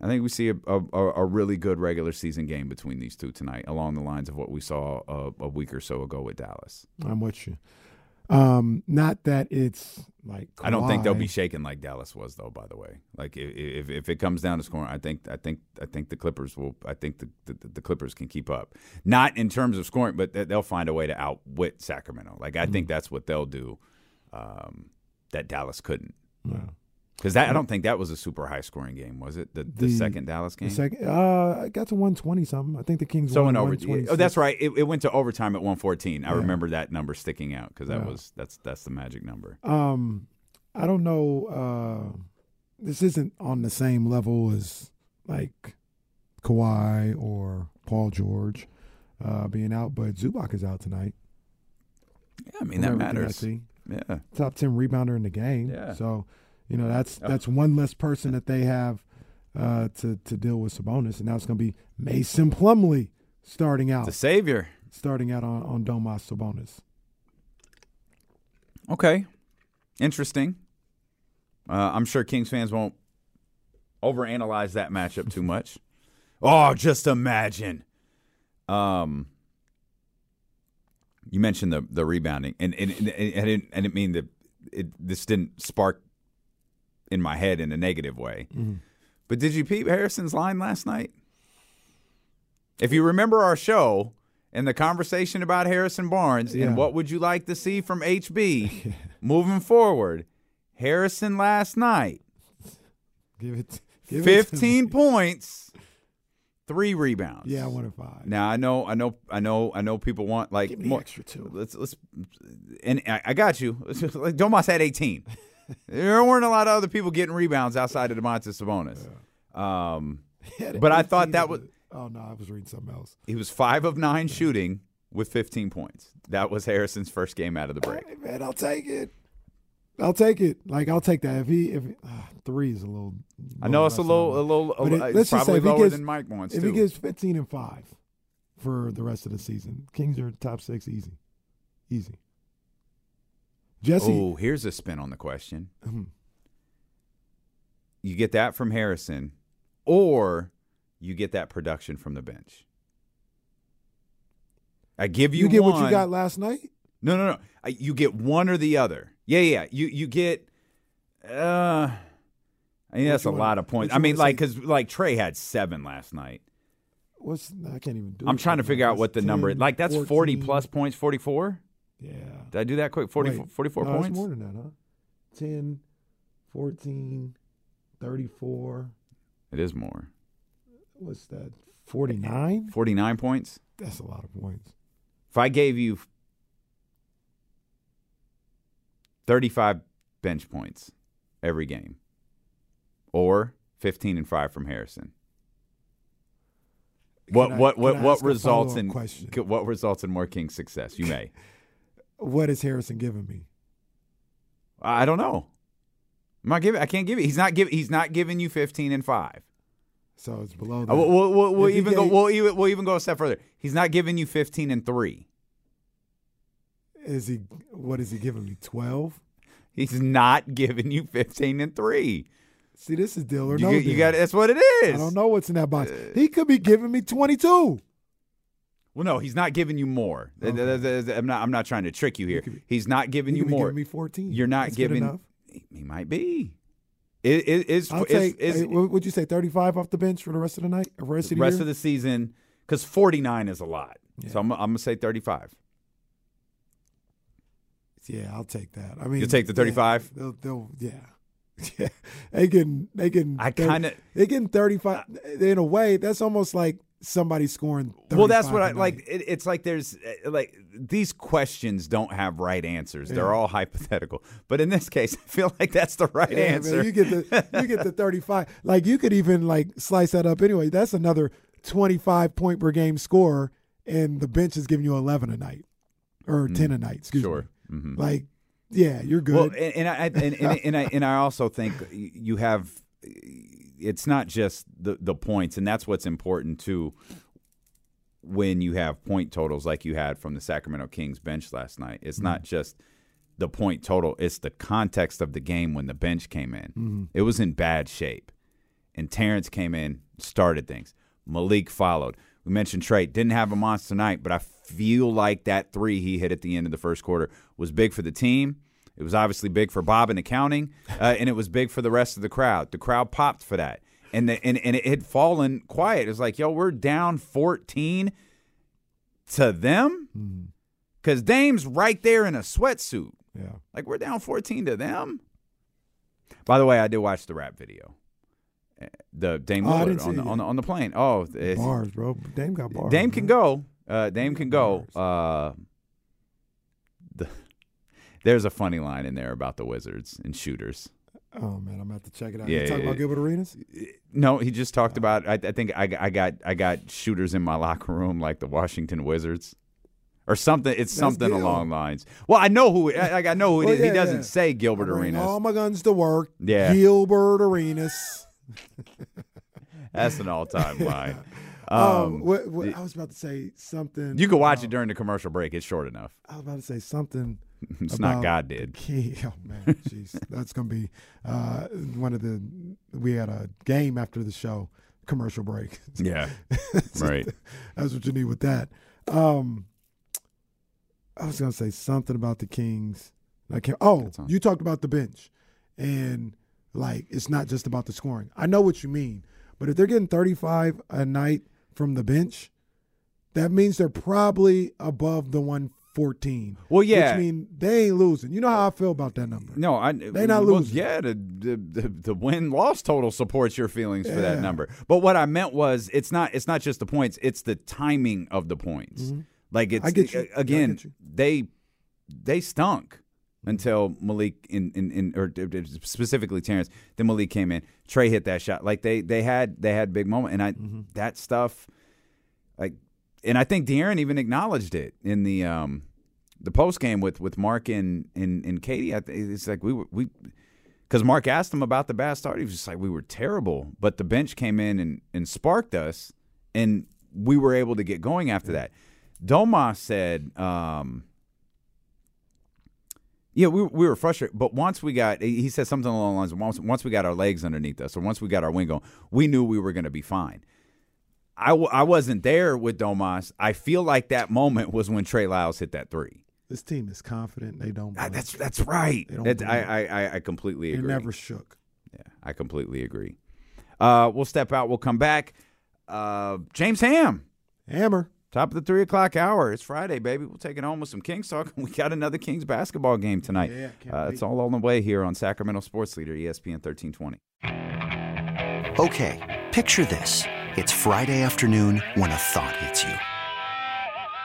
I think we see a, a, a really good regular season game between these two tonight, along the lines of what we saw a, a week or so ago with Dallas. I'm with you. Um, not that it's like I don't think they'll be Kawhi. shaken like Dallas was, though. By the way, like if if it comes down to scoring, I think I think I think the Clippers will. I think the the, the Clippers can keep up, not in terms of scoring, but they- they'll find a way to outwit Sacramento. Like I think that's what they'll do. Um, that Dallas couldn't. Because that I don't think that was a super high scoring game, was it? The the, The- second Dallas game. The second, uh, it got to 120 something. I think the Kings so won in over. Oh, that's right. It, it went to overtime at 114. I Yeah. remember that number sticking out because that Yeah. was that's that's the magic number. Um, I don't know. Uh, this isn't on the same level as like Kawhi or Paul George uh, being out, but Zubac is out tonight. Yeah, I mean that I matters. Yeah. Top ten rebounder in the game. Yeah. So, you know, that's Oh. that's one less person that they have uh, to to deal with Sabonis, and now it's going to be Mason Plumlee starting out, The savior. starting out on on Domas Sabonis. Okay. Interesting. Uh, I'm sure Kings fans won't overanalyze that matchup too much. Oh, just imagine. Um, you mentioned the the rebounding, and and, and, and I didn't I didn't mean that it this didn't spark in my head in a negative way. Mm-hmm. But did you peep Harrison's line last night? If you remember our show and the conversation about Harrison Barnes Yeah. and what would you like to see from HB moving forward, Harrison last night, Give it. Give it 15 points, three rebounds. Yeah, I wanted five. Now I know, I know, I know, I know. People want like more. extra two. Let's let's, and I, I got you. like Domas had 18. There weren't a lot of other people getting rebounds outside of Domantas Sabonis. Um, but I thought that was Oh no, I was reading something else. he was five of nine shooting with 15 points. That was Harrison's first game out of the break. Hey, man, I'll take it. I'll take it. Like I'll take that. If he if uh, three is a little. I know it's a little, a little, a it- little let's just say if he gets- than Mike wants If too. he gets fifteen and five for the rest of the season, Kings are top six easy, easy. Jesse, oh, here's a spin on the question. Mhm. You get that from Harrison, or you get that production from the bench. I give you, you, get what you got last night. No, no, no. I, you get one or the other. Yeah, yeah. You you get. Uh, I mean that's a wanna- lot of points. I mean, like because like Trey had seven last night. What's I can't even do. I'm trying to figure out what the That's number. 10, Like that's 40 plus points. 44. Yeah. Did I do that quick? 40, Wait, 44 no, points. more than that, huh? 10, 14, 34. It is more. What's that? 49? 49 points. That's a lot of points. If I gave you 35 bench points every game, or 15 and five from Harrison. What I- what what what results in question? what results in more Kings success? You may. What is Harrison giving me? I don't know. I'm not giving. I can't give it. He's not giving. He's not giving you 15 and five. So it's below that. Uh, We'll, we'll, we'll, we'll he even go. We'll even we'll even go a step further. He's not giving you 15 and three. Is he? What is he giving me? 12? He's not giving you 15 and three. See, this is deal or You, no you deal. got. That's what it is. I don't know what's in that box. he could be giving me 22. Well, no, he's not giving you more. Th- I'm not. I'm not trying to trick you here. could be- He's not giving He you more. giving me 14. You're not That's giving. enough. He might be. It, it, it's, I'll it's, take. it's, would you say? 35 off the bench for the rest of the night? Or rest of the rest of the season because 49 is a lot. Yeah. So I'm, I'm gonna say 35. Yeah, I'll take that. I mean, You'll take the yeah, 35? they'll, they'll, yeah, yeah. They can, they can. I thir- kinda- they getting thirty five. In a way, that's almost like somebody scoring. Well, that's what I like. It, it's like there's uh, like these questions don't have right answers. They're all hypothetical. But in this case, I feel like that's the right Yeah, man, answer. you get the you get the thirty five. Like you could even like slice that up anyway. That's another twenty five point per game score, and the bench is giving you eleven a night or ten a night. Excuse sure. me. hmm Like, yeah, you're good. Well, and, and I and, and, and I and I also think you have. It's not just the the points, and that's what's important too. When you have point totals like you had from the Sacramento Kings bench last night, it's not mm-hmm. just the point total; it's the context of the game when the bench came in. Mm-hmm. It was in bad shape, and Terrence came in, started things. Malik followed. We mentioned Trey didn't have a monster night, but I feel like that three he hit at the end of the first quarter was big for the team. It was obviously big for Bob in accounting, uh, and it was big for the rest of the crowd. The crowd popped for that, and the, and and it had fallen quiet. It was like, yo, we're down fourteen to them because Dame's right there in a sweatsuit. yeah. Like we're down fourteen to them. By the way, I did watch the rap video. Uh, The Dame Oh, Lillard on, the, on, the, on the plane. Oh, it's- Bars, bro. Dame got bars. Dame can man. go. Uh, Dame can go. Uh, the, there's a funny line in there about the Wizards and shooters. Oh man, I'm about to check it out. Yeah, you talking yeah, about. Gilbert Arenas? No, he just talked about. I, I think I, I got I got shooters in my locker room like the Washington Wizards, or something. It's something Gil. along lines. Well, I know who. I, I know who it Well, is. he doesn't yeah. say Gilbert Arenas. all my guns to work. Yeah. Gilbert Arenas. That's an all-time line. Um, Um, what, what, I was about to say something. you can watch uh, it during the commercial break. It's short enough. I was about to say something. It's not God did. Key. Oh man, jeez, that's gonna be uh, one of the. We had a game after the show, commercial break. Yeah. right. That's what you need with that. Um, I was gonna say something about the Kings. I can't. Oh, you talked about the bench, and like it's not just about the scoring. I know what you mean, but if they're getting 35 a night from the bench, that means they're probably above the 114. Well, yeah. which mean they ain't losing. You know how I feel about that number. No, I, They not well, losing. Yeah, the the, the, the win loss total supports your feelings for that number. But what I meant was, it's not it's not just the points; it's the timing of the points. Like it's Mm-hmm. I get you. Yeah, again, get you. they they stunk until Malik in, in, in or specifically Terrence. Then Malik came in. Trey hit that shot. Like they they had they had big moment, and I Mm-hmm. that stuff like, and I think De'Aaron even acknowledged it in the um the post game with with Mark and and, and Katie. I think it's like we were we. Because Mark asked him about the bad start, he was just like, "We were terrible," but the bench came in and, and sparked us, and we were able to get going after that. Domas said, um, "Yeah, we, we were frustrated, but once we got," he said something along the lines of, "Once once we got our legs underneath us, or once we got our wing going, we knew we were going to be fine." I, w- I wasn't there with Domas. I feel like that moment was when Trey Lyles hit that three. This team is confident. They don't. Ah, that's that's right. They don't That's- I. I I I completely They're agree. never shook. Yeah, I completely agree. Uh, we'll step out. We'll come back. Uh, James Ham, Hammer. top of the three o'clock hour. It's Friday, baby. We'll take it home with some Kings talk. We got another Kings basketball game tonight. Yeah, uh, it's all on the way here on Sacramento Sports Leader, ESPN thirteen twenty. Okay, picture this. It's Friday afternoon when a thought hits you.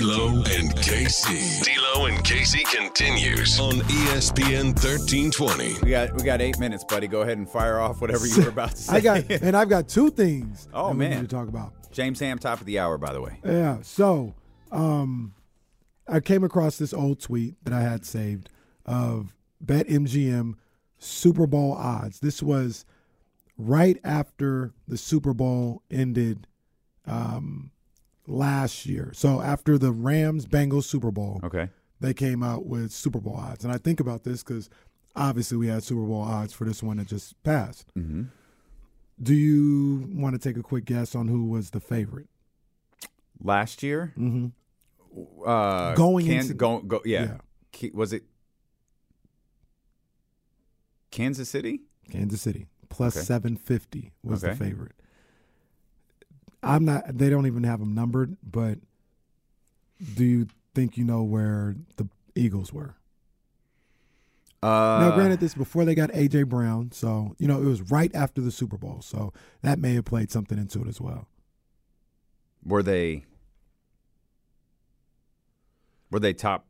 D'Lo and KC. D'Lo and KC continues on ESPN 1320. We got we got eight minutes, buddy. Go ahead and fire off whatever you were about to say. I got, and I've got two things. Oh, that we man. need to talk about. James Ham, top of the hour, by the way. Yeah. So, um, I came across this old tweet that I had saved of Bet MGM Super Bowl odds. This was right after the Super Bowl ended um, last year. So after the Rams Bengals Super Bowl, Okay. they came out with Super Bowl odds. And I think about this because obviously we had Super Bowl odds for this one that just passed. Mm-hmm. Do you want to take a quick guess on who was the favorite? Last year, Mm-hmm. uh, Going Kan- into- go, go, yeah. Yeah. Was it Kansas City? Kansas City plus Okay. 750 was Okay. the favorite. I'm not. They don't even have them numbered. But do you think you know where the Eagles were? Uh, now, granted, this is before they got AJ Brown, so you know it was right after the Super Bowl, so that may have played something into it as well. were they were they top?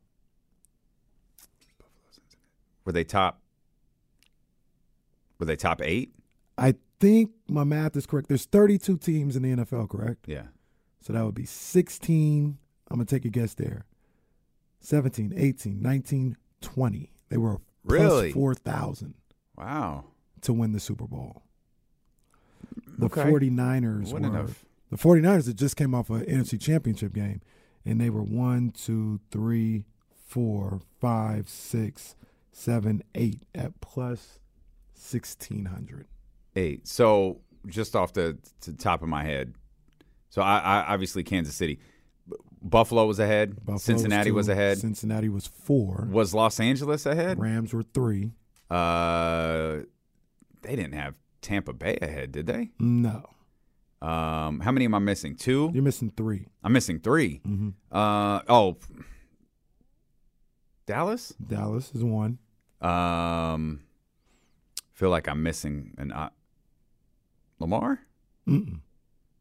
Were they top? Were they top eight? I think my math is correct. There's 32 teams in the NFL, correct? Yeah. So that would be 16. I'm going to take a guess there. 17, 18, 19, 20. They were Really? 4,000 Wow. to win the Super Bowl. The Okay. 49ers Wouldn't were have. the 49ers that just came off an NFC championship game, and they were one, two, three, four, five, six, seven, eight at plus 1,600. Eight. So just off the, the top of my head, so I, I obviously Kansas City, Buffalo was ahead. Buffalo Cincinnati was, two, ahead. Cincinnati was four. was Los Angeles ahead? Rams were three. Uh, they didn't have Tampa Bay ahead, did they? No, Um, how many am I missing? Two. you're missing three. I'm missing 3 hmm Uh oh, Dallas. Dallas is one. Um, feel like I'm missing an uh, Lamar. Mm-mm.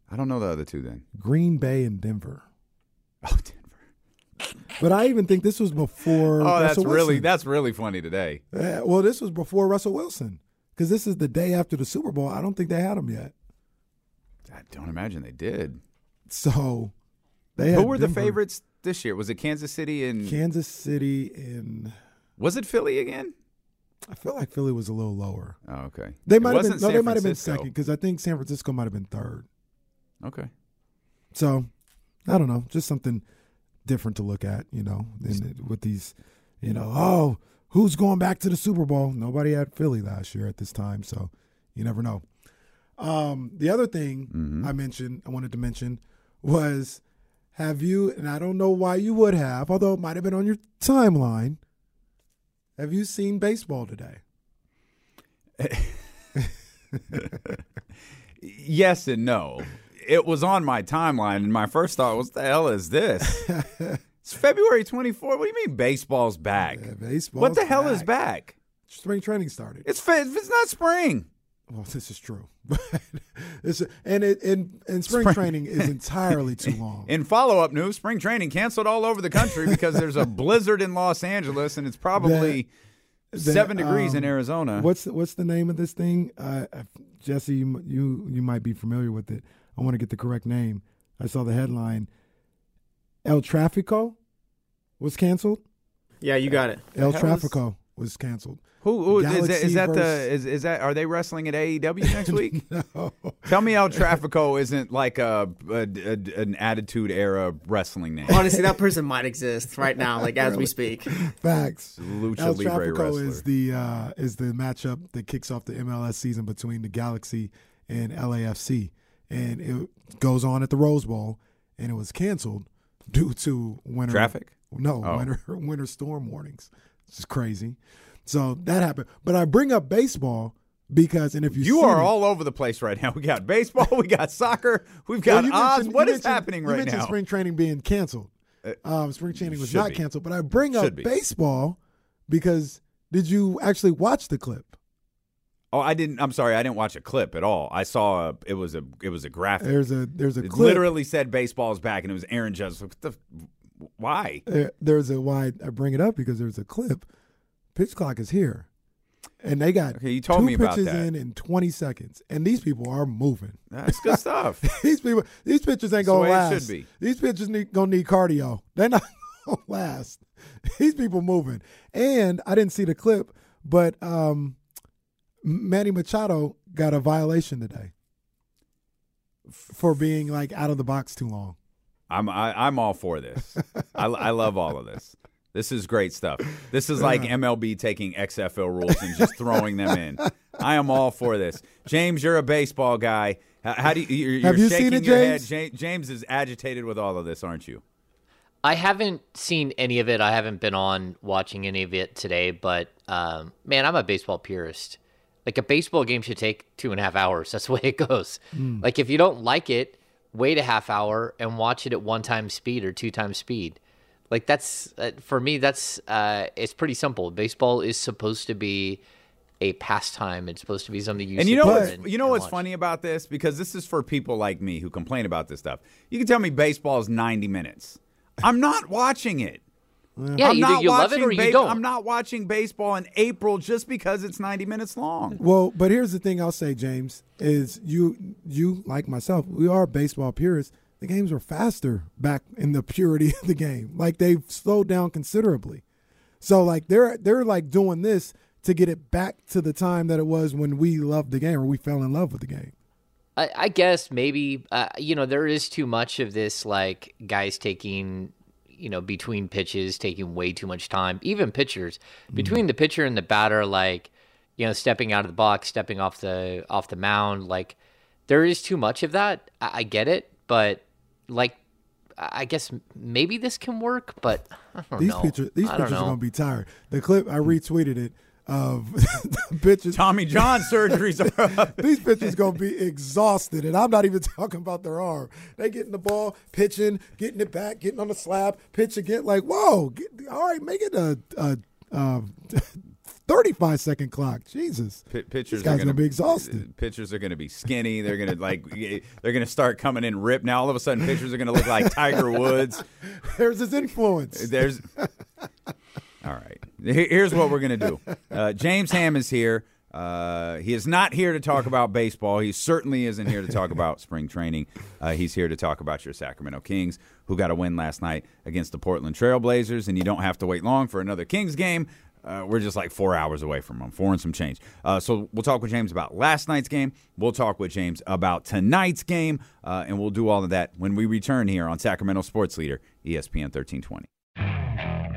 I don't know the other two. Then Green Bay and Denver. oh Denver. But I even think this was before. Oh, that's really that's really funny today. Uh, well, this was before Russell Wilson because this is the day after the Super Bowl. I don't think they had him yet. I don't imagine they did. So they Who were the favorites this year? Was it Kansas City and Kansas City and was it Philly again? I feel like Philly was a little lower. Oh, okay. They might have been wasn't no, they might have been second because I think San Francisco might have been third. Okay. So I don't know, just something different to look at, you know, in, with these, you know, oh, who's going back to the Super Bowl? Nobody had Philly last year at this time, so you never know. Um, the other thing Mhm. I mentioned, I wanted to mention, was have you, and I don't know why you would have, although it might have been on your timeline. Have you seen baseball today? Yes and no. It was on my timeline, and my first thought was, "The hell is this?" it's February twenty fourth. What do you mean baseball's back? Yeah, baseball's what the hell is back. back? Spring training started. It's it's not spring. Well, this is true, but it's and it and, and spring, Spring- training is entirely too long. In follow up news, spring training canceled all over the country because there's a blizzard in Los Angeles, and it's probably That- seven degrees in um, Arizona. What's what's the name of this thing? Uh, Jesse, you, you you might be familiar with it. I want to get the correct name. I saw the headline. El Trafico was canceled. Yeah, you got it. El hell is- Trafico was canceled. Who, who is that? Galaxy Is that the is, is that? Are they wrestling at AEW next week? No. Tell me, El Trafico isn't like a, a, a- an Attitude Era wrestling name. Honestly, that person might exist right now, like as we speak. Facts. Lucha El Libre Trafico wrestler. is the uh, is the matchup that kicks off the MLS season between the Galaxy and LAFC, and it goes on at the Rose Bowl, and it was canceled due to winter Traffic? No, Oh. winter winter storm warnings. This is crazy. So that happened. But I bring up baseball because, and if you You are it- all over the place right now. We got baseball, we got soccer, we've got you odds. mentioned- What you is happening you right mentioned now? spring training being canceled. Um, spring training was should not be. canceled, but I bring up be. baseball because did you actually watch the clip? Oh, I didn't. I'm sorry, I didn't watch a clip at all. I saw a, it was a it was a graphic. There's a there's a it clip. literally said baseball's back, and it was Aaron Judge. What the? Why? There, there's a why I bring it up because there's a clip. Pitch clock is here, and they got Okay, you told two me about pitches that. in in 20 seconds, and these people are moving. That's good stuff. these people, these pitchers ain't That's gonna way it last. should be. These pitchers need, gonna need cardio. They're not gonna last. these people moving. And I didn't see the clip, but um, Manny Machado got a violation today for being like out of the box too long. I'm I, I'm all for this. I, I love all of this. This is great stuff. This is like MLB taking XFL rules and just throwing them in. I am all for this. James, you're a baseball guy. How, how do you? You're, you're Have you shaking seen it, your James? head. James is agitated with all of this, aren't you? I haven't seen any of it. I haven't been on watching any of it today, but um, man, I'm a baseball purist. Like a baseball game should take two and a half hours. That's the way it goes. Like if you don't like it, wait a half hour and watch it at one time speed or two times speed. Like that's uh, for me. That's uh, it's pretty simple. Baseball is supposed to be a pastime. It's supposed to be something you And you know what's and- you know what's watch. funny about this because this is for people like me who complain about this stuff. You can tell me baseball is 90 minutes. I'm not watching it. Yeah, I'm either not you love it watching or you base- don't. I'm not watching baseball in April just because it's 90 minutes long. Well, but here's the thing I'll say, James, is you you like myself, we are baseball purists. The games were faster back in the purity of the game. Like they've slowed down considerably. So like they're they're like doing this to get it back to the time that it was when we loved the game or we fell in love with the game. I, I guess maybe uh, you know there is too much of this like guys taking you know between pitches taking way too much time. Even pitchers mm. between the pitcher and the batter like you know stepping out of the box stepping off the off the mound like there is too much of that. I, I get it but like I guess maybe this can work but I don't These know. pitchers these pitchers are gonna be tired. The clip I hmm. retweeted it of the pitchers Tommy John surgeries are up. These bitches gonna be exhausted, and I'm not even talking about their arm. They getting the ball, pitching, getting it back, getting on the slab, pitch again. Like, whoa! Get, all right, make it a, a, a 35 second clock. Jesus, P- pitchers These guys are gonna be exhausted. Pitchers are going to be skinny. They're going to like eh, they're going to start coming in ripped. Now all of a sudden pitchers are going to look like Tiger Woods. there's his influence. There's all right. Here- Here's what we're going to do. Uh, James Ham is here. Uh, he is not here to talk about baseball. He certainly isn't here to talk about spring training. Uh, he's here to talk about your Sacramento Kings, who got a win last night against the Portland Trailblazers. And you don't have to wait long for another Kings game. Uh, we're just like four hours away from them, four and some change. Uh, so we'll talk with James about last night's game. We'll talk with James about tonight's game, uh, and we'll do all of that when we return here on Sacramento Sports Leader, ESPN 1320.